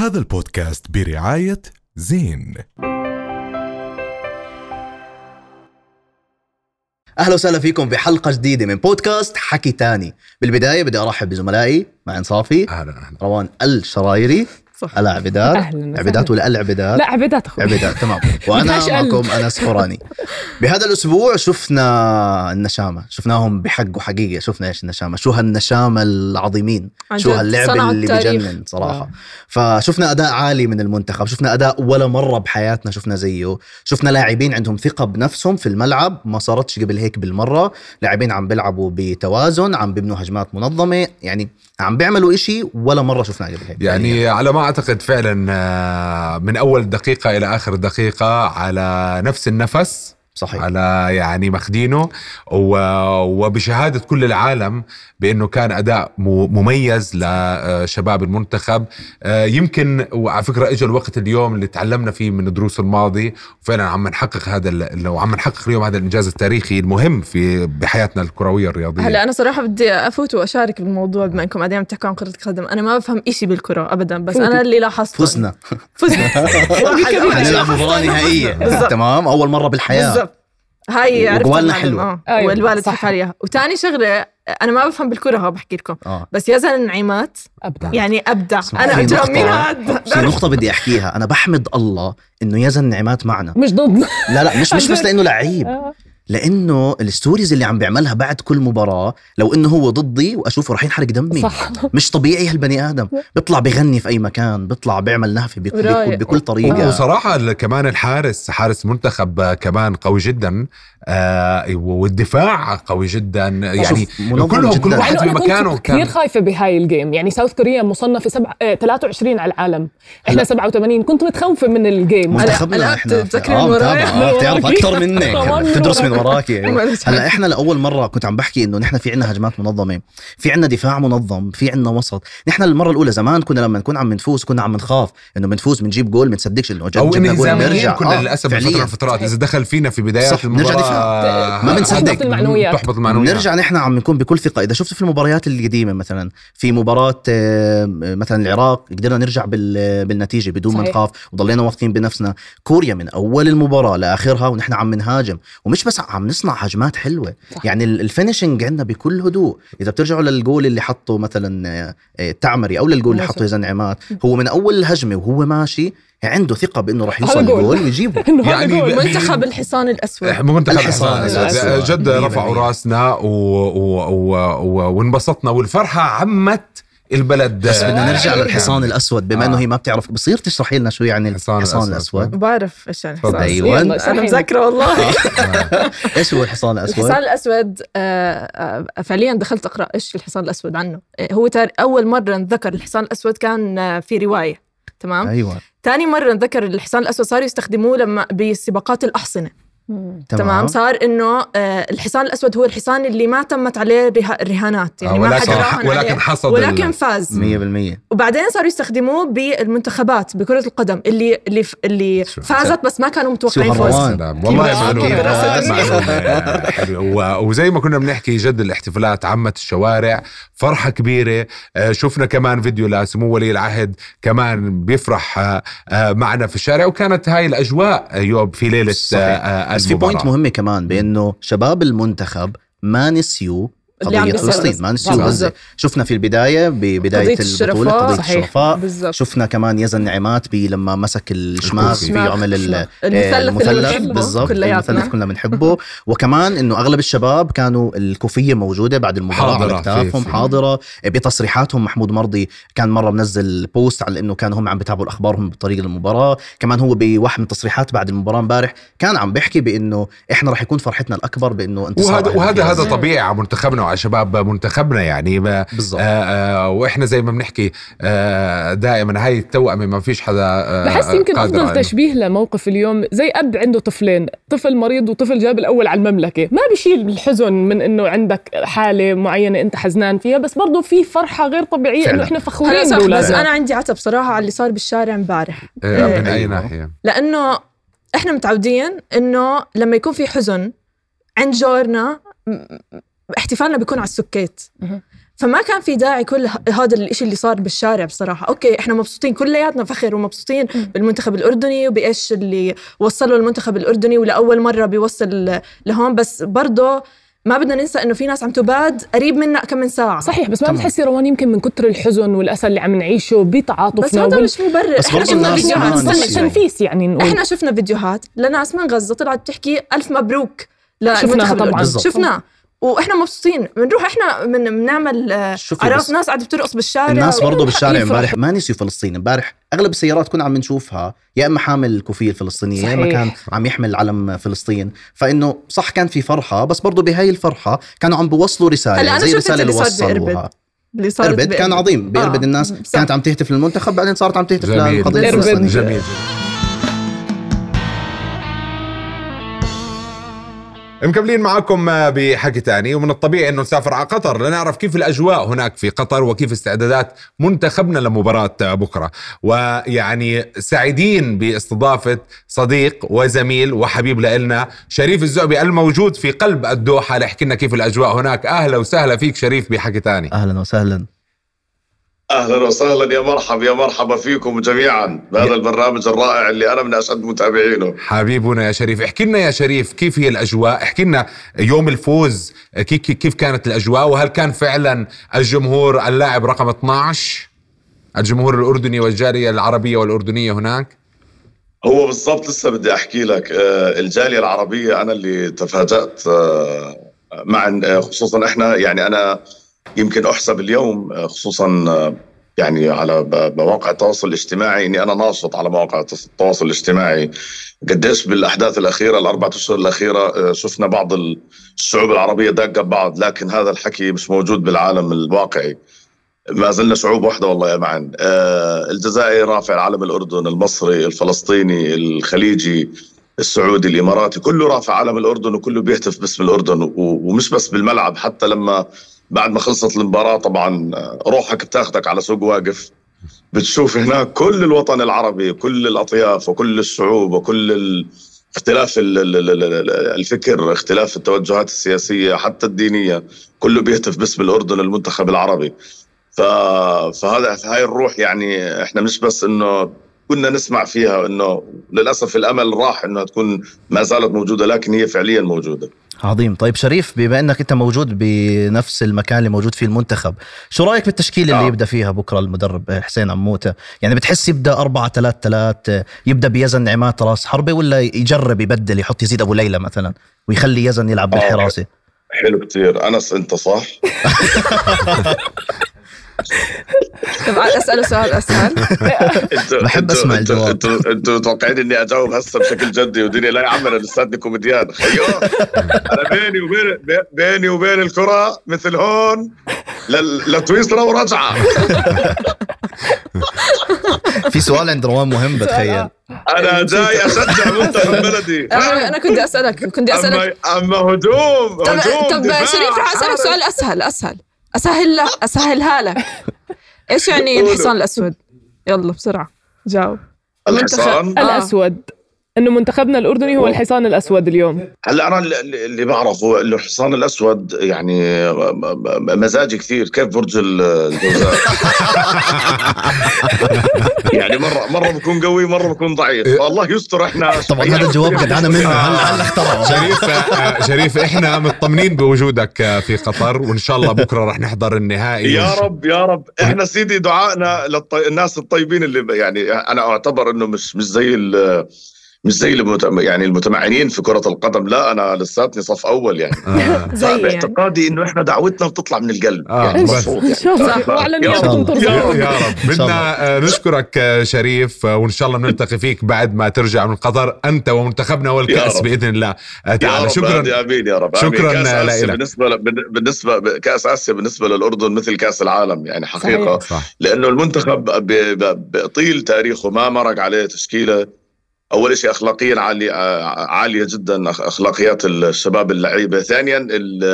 هذا البودكاست برعاية زين. أهلا وسهلا فيكم بحلقة جديدة من بودكاست حكي تاني. بالبداية بدي أرحب بزملائي مع انصافي أهلا أهلا. روان الشرايري. صح. أهلاً وسهلاً. عبدات ولا العبدات لا عبيدات أخوي. عبدات تمام. وأنا. معكم أنس حوراني بهذا الأسبوع شفنا النشامة. شفناهم بحق وحقيقة. شفنا إيش النشامة؟ شو هالنشامة العظيمين. عن شو هاللعب اللي. بجنن صراحة. آه. فشفنا أداء عالي من المنتخب. شفنا أداء ولا مرة بحياتنا شفنا زيه. شفنا لاعبين عندهم ثقة بنفسهم في الملعب. ما صارتش قبل هيك بالمرة. لاعبين عم بيلعبوا بتوازن عم بيبنوا هجمات منظمة. يعني عم بيعملوا إشي ولا مرة شفناه قبل هيك. يعني على ما أعتقد فعلا آه، من أول دقيقة إلى آخر دقيقة على نفس النفس. صحيح. على يعني مخدينه و- وبشهادة كل العالم بأنه كان أداء مميز لشباب المنتخب. آه، يمكن وعلى فكرة اجى الوقت اليوم اللي تعلمنا فيه من الدروس الماضي وفعلا عم نحقق هذا ال- وعم نحقق اليوم هذا الإنجاز التاريخي المهم في بحياتنا الكروية الرياضية. هلا أنا صراحة بدي أفوت وأشارك بالموضوع بما إنكم قاعدين عم تحكوا عن كرة القدم. أنا ما بفهم إشي بالكرة ابدا بس فوتي. أنا اللي لاحظته. فزنا. فزنا. حنلعب مباراة نهائية. بالضبط. تمام؟ أول مرة بالحياة. بالضبط. هاي عرفت المعلومة. حلوة. آه. أيوة، والوالد صح. حكى لي اياها وثاني شغلة أنا ما بفهم بالكرة ها بحكي لكم. آه. بس يزن نعيمات ابدا يعني أبدع. أنا نقطة- مين هاد في نقطة بدي أحكيها، أنا بحمد الله إنه يزن نعمات معنا، مش ضد لا لا مش مش بس لأنه لعيب، لأنه الستوريز اللي عم بيعملها بعد كل مباراة لو إنه هو ضدي وأشوفه رح ينحرق دمي، صح. مش طبيعي هالبني آدم، بيطلع بغني في أي مكان، بيطلع بيعمل نهفة بكل. بكل, بكل طريقة. وصراحة ال- كمان الحارس حارس المنتخب آه، كمان قوي جدا. آه والدفاع قوي جدا. يعني كلهم كل. واحد في أنا مكانه كنت كثير خايفة بهاي ال game يعني South Korea مصنفة سبع... آه 23 على العالم. إحنا هلا. 87 كنت متخوفة من ال game هلا- منتخبنا إحنا؟ متابعة آه، بتعرف وراكي. أكثر منك. بتدرس من وراكي. وراكي أيوة. هلا إحنا لأول مرة كنت عم بحكي إنه نحن في عنا هجمات منظمة في عنا دفاع منظم في عنا وسط نحن المرة الأولى زمان كنا لما نكون عم نفوز كنا عم نخاف إنه بنفوز بنجيب جول بنصدقش إنه جد أو جبنا جول بنرجع كنا آه، للأسف فعلياً. بفتره الفترات إذا دخل فينا في بدايات صح، المباراة دفاع. ما بنصدق. تحبط المعنويات. تحبط المعنويات بنرجع نحن عم نكون بكل ثقة إذا شفت في المباريات القديمة مثلا في مباراة آه، مثلا العراق قدرنا نرجع بال- بالنتيجة بدون ما. نخاف وضلينا واثقين بنفسنا كوريا من أول المباراة لآخرها ونحن عم نهاجم ومش بس عم نصنع هجمات حلوة صح. يعني ال- الفينشنج عندنا بكل هدوء إذا بترجعوا للجول اللي حطه مثلا آه، آه، التعمري أو للجول اللي. حطه يزن عماد هو من أول الهجمه وهو ماشي عنده ثقة بإنه راح يوصل. الجول ويجيبه يعني منتخب الحصان الأسود منتخب الحصان الأسود. جد رفعوا. راسنا و... و... و... و... وانبسطنا والفرحة عمت البلد بس بدنا نرجع آه، للحصان الأسود بما إنه آه. هي ما بتعرف بصير تشرحي لنا شو يعني الحصان الحصان الأسود. الأسود بعرف إيش يعني. الحصان أيوة. يلا، أنا اشرحي لنا. مذاكره والله إيش هو الحصان الأسود؟ الحصان الأسود آه، آه، فعليا دخلت أقرأ إيش الحصان الأسود عنه آه، هو تار- أول مرة نذكر الحصان الأسود كان آه، في رواية تمام أيوه ثاني مرة نذكر الحصان الأسود صاروا يستخدموه لما بسباقات الأحصنة. تمام, تمام. صار إنه آه، الحصان الأسود هو الحصان اللي ما تمت عليه الرها- الرهانات يعني آه، ما حدا ولكن راهن ولكن عليه. حصد ولكن فاز. 100% وبعدين صاروا يستخدموه بالمنتخبات بكرة القدم. اللي اللي اللي فازت بس ما كانوا متوقعين فوز. والله و- وزي ما كنا بنحكي جد الاحتفالات عمت الشوارع فرحة كبيرة. آه، شفنا كمان فيديو لسمو ولي العهد كمان بيفرح معنا في الشارع. وكانت هاي الأجواء آه، yup في آه، بس في. point مهمه كمان بأنه شباب المنتخب ما نسيوا اللي عم قضية. فلسطين ما بالضبط. غزة شفنا في البداية ببداية قضية البطولة الشرفاء. قضية صحيح. الشرفاء بالضبط شفنا كمان يزن نعيمات بي لما مسك الشماغ. فيه عمل المثلث آه، اللي بنحبه بالضبط. المثلث كنا بنحبه وكمان إنه أغلب الشباب كانوا الكوفية موجودة بعد المباراة حاضرة على اكتافهم في- في- حاضرة بتصريحاتهم محمود مرضي كان مرة منزل بوست على إنه كانوا هم عم بيتابعوا اخبارهم بطريق المباراة كمان هو بواحد من التصريحات بعد المباراة امبارح كان عم بيحكي بإنه إحنا راح يكون فرحتنا الأكبر بإنه انتصار وهذا وهذا. هذا طبيعي على منتخبنا شباب منتخبنا يعني. ما بالضبط. آه آه وإحنا زي ما بنحكي آه دائما هاي التوأمه ما فيش حدا آه بحس يمكن أفضل على- تشبيه لموقف اليوم زي أب عنده طفلين طفل مريض وطفل جاب الأول على المملكة. ما بيشيل الحزن من إنه عندك حالة معينة أنت حزنان فيها بس برضه في فرحة غير طبيعية. إنه إحنا فخورين بس أنا عندي عتب صراحة على اللي صار بالشارع امبارح. من أي أيوة. ناحية؟ لأنه إحنا متعودين إنه لما يكون في حزن عند جارنا احتفالنا بيكون على السكيت. فما كان في داعي كل هذا الإشي اللي صار بالشارع بصراحة. okay إحنا مبسوطين كلياتنا فخر ومبسوطين بالمنتخب الأردني وبإيش اللي وصلوا المنتخب الأردني ولأول مرة بيوصل لهون. بس برضه ما بدنا ننسى إنه في ناس عم تباد قريب منا كم من ساعة. صحيح بس ما. بتحسي روان يمكن من كتر الحزن والأسى اللي عم نعيشه بس بتعاطفنا هذا وال- مش مبرر. بس إحنا شفنا فيديوهات. تنفيس يعني نقول. إحنا شفنا فيديوهات لناس من غزة طلعت تحكي ألف مبروك شفناها للمنتخب طبعاً. الأردني. وإحنا مبسوطين. بنروح إحنا من بنعمل آه، شوفي عراف بس- ناس قاعدة بترقص بالشارع الناس برضه بالشارع. امبارح. ما نسيوا فلسطين امبارح أغلب السيارات كنا عم نشوفها يا إما حامل الكوفية الفلسطينية يا إما. كان عم يحمل علم فلسطين. فإنه صح كان في فرحة بس برضه بهاي الفرحة كانوا عم بيوصلوا هلا رساله أنا زي الرساله اللي اللي صار بإربد. وصلوها اللي صار اربد كان عظيم. باربد الناس. صح. كانت عم تهتف للمنتخب بعدين صارت عم تهتف جميل. للقضية. الفلسطينية. جميل. مكملين معكم بحكي تاني ومن الطبيعي إنه نسافر على قطر لنعرف كيف الأجواء هناك في قطر وكيف استعدادات منتخبنا لمباراة بكرة. ويعني سعيدين باستضافة صديق وزميل وحبيب لنا شريف الزعبي الموجود في قلب الدوحة ليحكي لنا كيف الأجواء هناك. أهلا وسهلا فيك شريف بحكي تاني. أهلا وسهلا. أهلا وسهلا. يا مرحبا يا مرحبا فيكم جميعا. بهذا البرنامج الرائع اللي أنا من أشد متابعينه. حبيبنا يا شريف احكي لنا يا شريف كيف هي الأجواء؟ احكي لنا يوم الفوز كيف كيف كانت الأجواء؟ وهل كان فعلا الجمهور اللاعب رقم 12 الجمهور الأردني والجالية العربية والأردنية هناك؟ هو بالضبط لسه بدي أحكي لك. آه، الجالية العربية أنا اللي تفاجأت آه، مع آه، خصوصا إحنا يعني أنا يمكن أحسب اليوم آه، خصوصا آه، يعني على مواقع التواصل الاجتماعي. إني أنا ناشط على مواقع التواصل الاجتماعي. قديش بالأحداث الأخيرة الاربع أشهر الأخيرة آه، شفنا بعض الشعوب العربية داقه ببعض. لكن هذا الحكي مش موجود بالعالم الواقعي. ما زلنا شعوب واحدة والله يا معن. آه الجزائر رافع علم الأردن المصري الفلسطيني الخليجي السعودي الإماراتي. كله رافع علم الأردن وكله بيهتف باسم الأردن ومش بس بالملعب حتى لما بعد ما خلصت المباراة طبعا آه، روحك بتاخدك على سوق واقف بتشوف هناك كل الوطن العربي كل الأطياف وكل الشعوب وكل ال... اختلاف ال- ال- ال- ال- الفكر اختلاف التوجهات السياسية حتى الدينية كله بيهتف باسم الاردن المنتخب العربي. فهذا هاي الروح يعني إحنا مش بس إنه كنا نسمع فيها إنه للأسف الأمل راح إنها تكون ما زالت موجودة لكن هي فعليا موجودة. عظيم. طيب شريف بما إنك أنت موجود بنفس المكان اللي موجود فيه المنتخب شو رأيك بالتشكيلة اللي آه. يبدأ فيها بكرة المدرب حسين عموتة؟ يعني بتحس يبدأ 4 3 3 يبدأ بيزن نعيمات راس حربه ولا يجرب يبدل يحط يزيد أبو ليلى مثلا ويخلي يزن يلعب آه. بالحراسه حلو كثير أنس أنت صح؟ طب أسأله سؤال اسهل بحب انتوا- الجواب. أنتوا أنتوا متوقعين إني أجاوب هسه بشكل جدي ودنيا لا يا عم أنا لساتني كوميديان. خيو. أنا بيني وبين بي- بيني وبين الكرة مثل هون. لسويسرا ورجعة. في سؤال عند روان مهم بتخيل. أنا جاي أشجع منتخب بلدي. أنا أنا كنت اسالك كنت اسالك أما هجوم طب هجوم طب شريف رح اسالك. سؤال أسهل أسهل. اسهل لك أسهلها لك. إيش يعني. الحصان الأسود؟ يلا بسرعة جاوب الحصان آه. الأسود إنه منتخبنا الأردني هو الحصان الأسود اليوم. هلا أنا اللي اللي بعرفه إنه الحصان الأسود يعني م- م- مزاجي كثير. كيف برج ال- الجوزاء؟ يعني مره مرة بكون قوي مرة بكون ضعيف. والله يستر إحنا طبعا هذا الجواب قدعنا منه. هلا هلا اخترعه شريف آه، شريف إحنا مطمنين بوجودك آه، في قطر وإن شاء الله بكرة رح نحضر النهائي. يا رب يا رب. إحنا سيدي دعائنا للناس الطيبين اللي يعني أنا أعتبر إنه مش مش زي ال- مش زي المت... يعني المتمعنين في كرة القدم لا أنا لساتني صف أول يعني. آه. زي يعني. باعتقادي إنه إحنا دعوتنا بتطلع من القلب آه، يعني ان يعني. شاء الله ف- وعلى يا يا رب. بدنا آه، نشكرك آه، شريف وإن شاء الله بنلتقي فيك بعد ما ترجع من قطر أنت ومنتخبنا والكأس. بإذن الله. يا تعالى رب. شكرا. آمين يا رب. شكراً. بالنسبة ل- بالنسبة كأس آسيا بالنسبة للأردن مثل كأس العالم يعني حقيقة. صح. لأنه المنتخب ب- ب- بطيل تاريخه ما مرق عليه تشكيلة. أول شيء اخلاقيا عالية عالية جدا أخ- أخلاقيات الشباب اللعيبة. ثانيا ال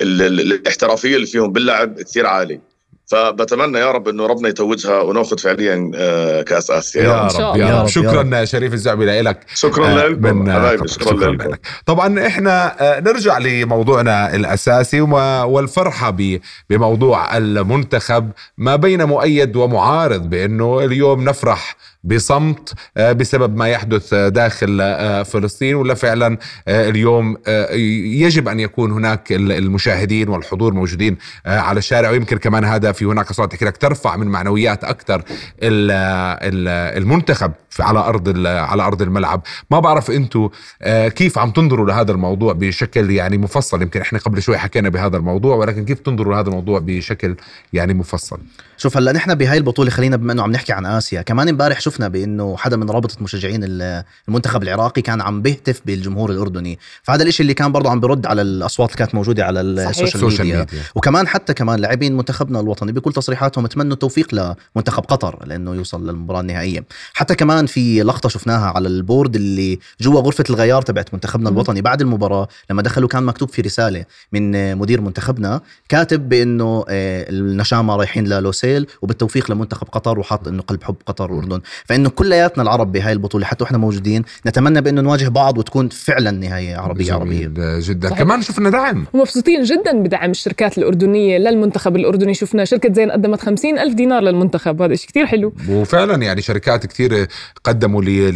ال ال الاحترافية اللي فيهم باللعب كثير عالي فبتمنى يا رب إنه ربنا يتوجها ونأخذ فعليا آه، كأس آسيا. يا, يا رب شاء رب الله. يا يا رب. شكرا شريف الزعبي لك شكرا آه، لكم حبايبي. شكرا لكم. لك. طبعا إحنا آه، نرجع لموضوعنا الأساسي وما- والفرحة ب- بموضوع المنتخب. ما بين مؤيد ومعارض بأنه اليوم نفرح بصمت آه، بسبب ما يحدث آه، داخل آه، فلسطين. ولا فعلا اليوم يجب أن يكون هناك ال- المشاهدين والحضور موجودين على الشارع. ويمكن كمان هذا في هناك صوت لك ترفع من معنويات أكثر المنتخب على أرض على أرض الملعب. ما بعرف أنتم كيف عم تنظروا لهذا الموضوع بشكل يعني مفصل؟ يمكن إحنا قبل شوي حكينا بهذا الموضوع ولكن كيف تنظروا لهذا الموضوع بشكل يعني مفصل؟ شوف هلأ نحن بهاي البطولة خلينا بما إنه عم نحكي عن آسيا كمان امبارح شفنا بإنه حدا من رابطه مشجعين ال- المنتخب العراقي كان عم بيهتف بالجمهور الأردني. فهذا الشيء اللي كان برضه عم برد على الأصوات اللي كانت موجودة على ال social ال social media. media. وكمان حتى كمان لاعبين منتخبنا الوطني بكل تصريحاتهم تمنوا التوفيق لمنتخب قطر لأنه يوصل للمباراة النهائية. حتى كمان في لقطة شفناها على البورد اللي جوا غرفة الغيار تبعت منتخبنا. الوطني بعد المباراة لما دخلوا كان مكتوب في رسالة من مدير منتخبنا كاتب بإنه آه، النشامة رايحين للوسيل وبالتوفيق لمنتخب قطر وحاط إنه قلب حب قطر والاردن فإنه كلياتنا العرب بهاي البطولة حتى وإحنا موجودين نتمنى بإنه نواجه بعض وتكون فعلا نهايه عربية عربية. جدا. صحيح. كمان شفنا دعم. ومبسوطين جدا بدعم الشركات الأردنية للمنتخب الأردني. شفنا شركة زين قدمت 50 ألف دينار للمنتخب. هذا شيء كتير حلو. وفعلا يعني شركات كثير قدموا ل-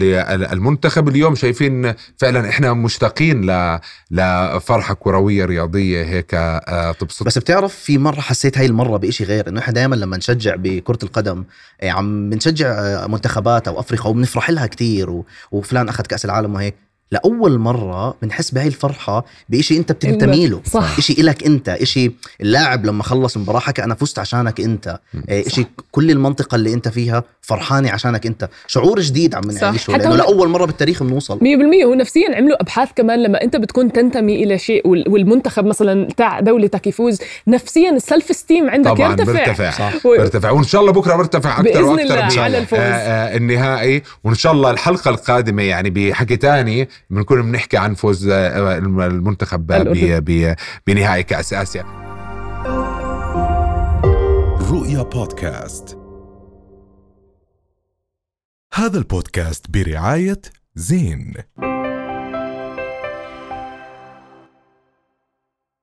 للمنتخب. اليوم شايفين فعلا إحنا مشتاقين ل- لفرحة كروية رياضية هيك آه، تبسط. بس بتعرف في مرة حسيت هاي المرة بإشي غير إنه إحنا دائما لما نشجع بكرة القدم إيه، عم بنشجع منتخبات أو أفريقيا وبنفرح لها كتير و... وفلان أخذ كأس العالم وهيك. لأول مرة بنحس بهاي الفرحة بإشي أنت بتنتمي له صح. إشي إلك أنت إشي اللاعب لما خلص مباراه حكى أنا فزت عشانك أنت. إيه، إشي كل المنطقة اللي أنت فيها فرحانة عشانك أنت. شعور جديد عم. نعيشه لأنه هون- لأول مرة بالتاريخ بنوصل. 100% هو نفسيا عملوا أبحاث كمان لما أنت بتكون تنتمي إلى شيء وال- والمنتخب مثلا تاع دولتك يفوز نفسيا السلف ستيم عندك طبعا يرتفع. بيرتفع. صح. و- بيرتفع. وإن شاء الله بكرة بيرتفع أكثر بإذن وأكثر الله على الفوز. آه، آه، النهائي. وإن شاء الله الحلقة القادمة يعني بحكي تاني بنكون بنحكي عن فوز آه، المنتخب ب- الأردن. ب- بنهائي كأس آسيا. رؤيا بودكاست. هذا البودكاست برعاية زين.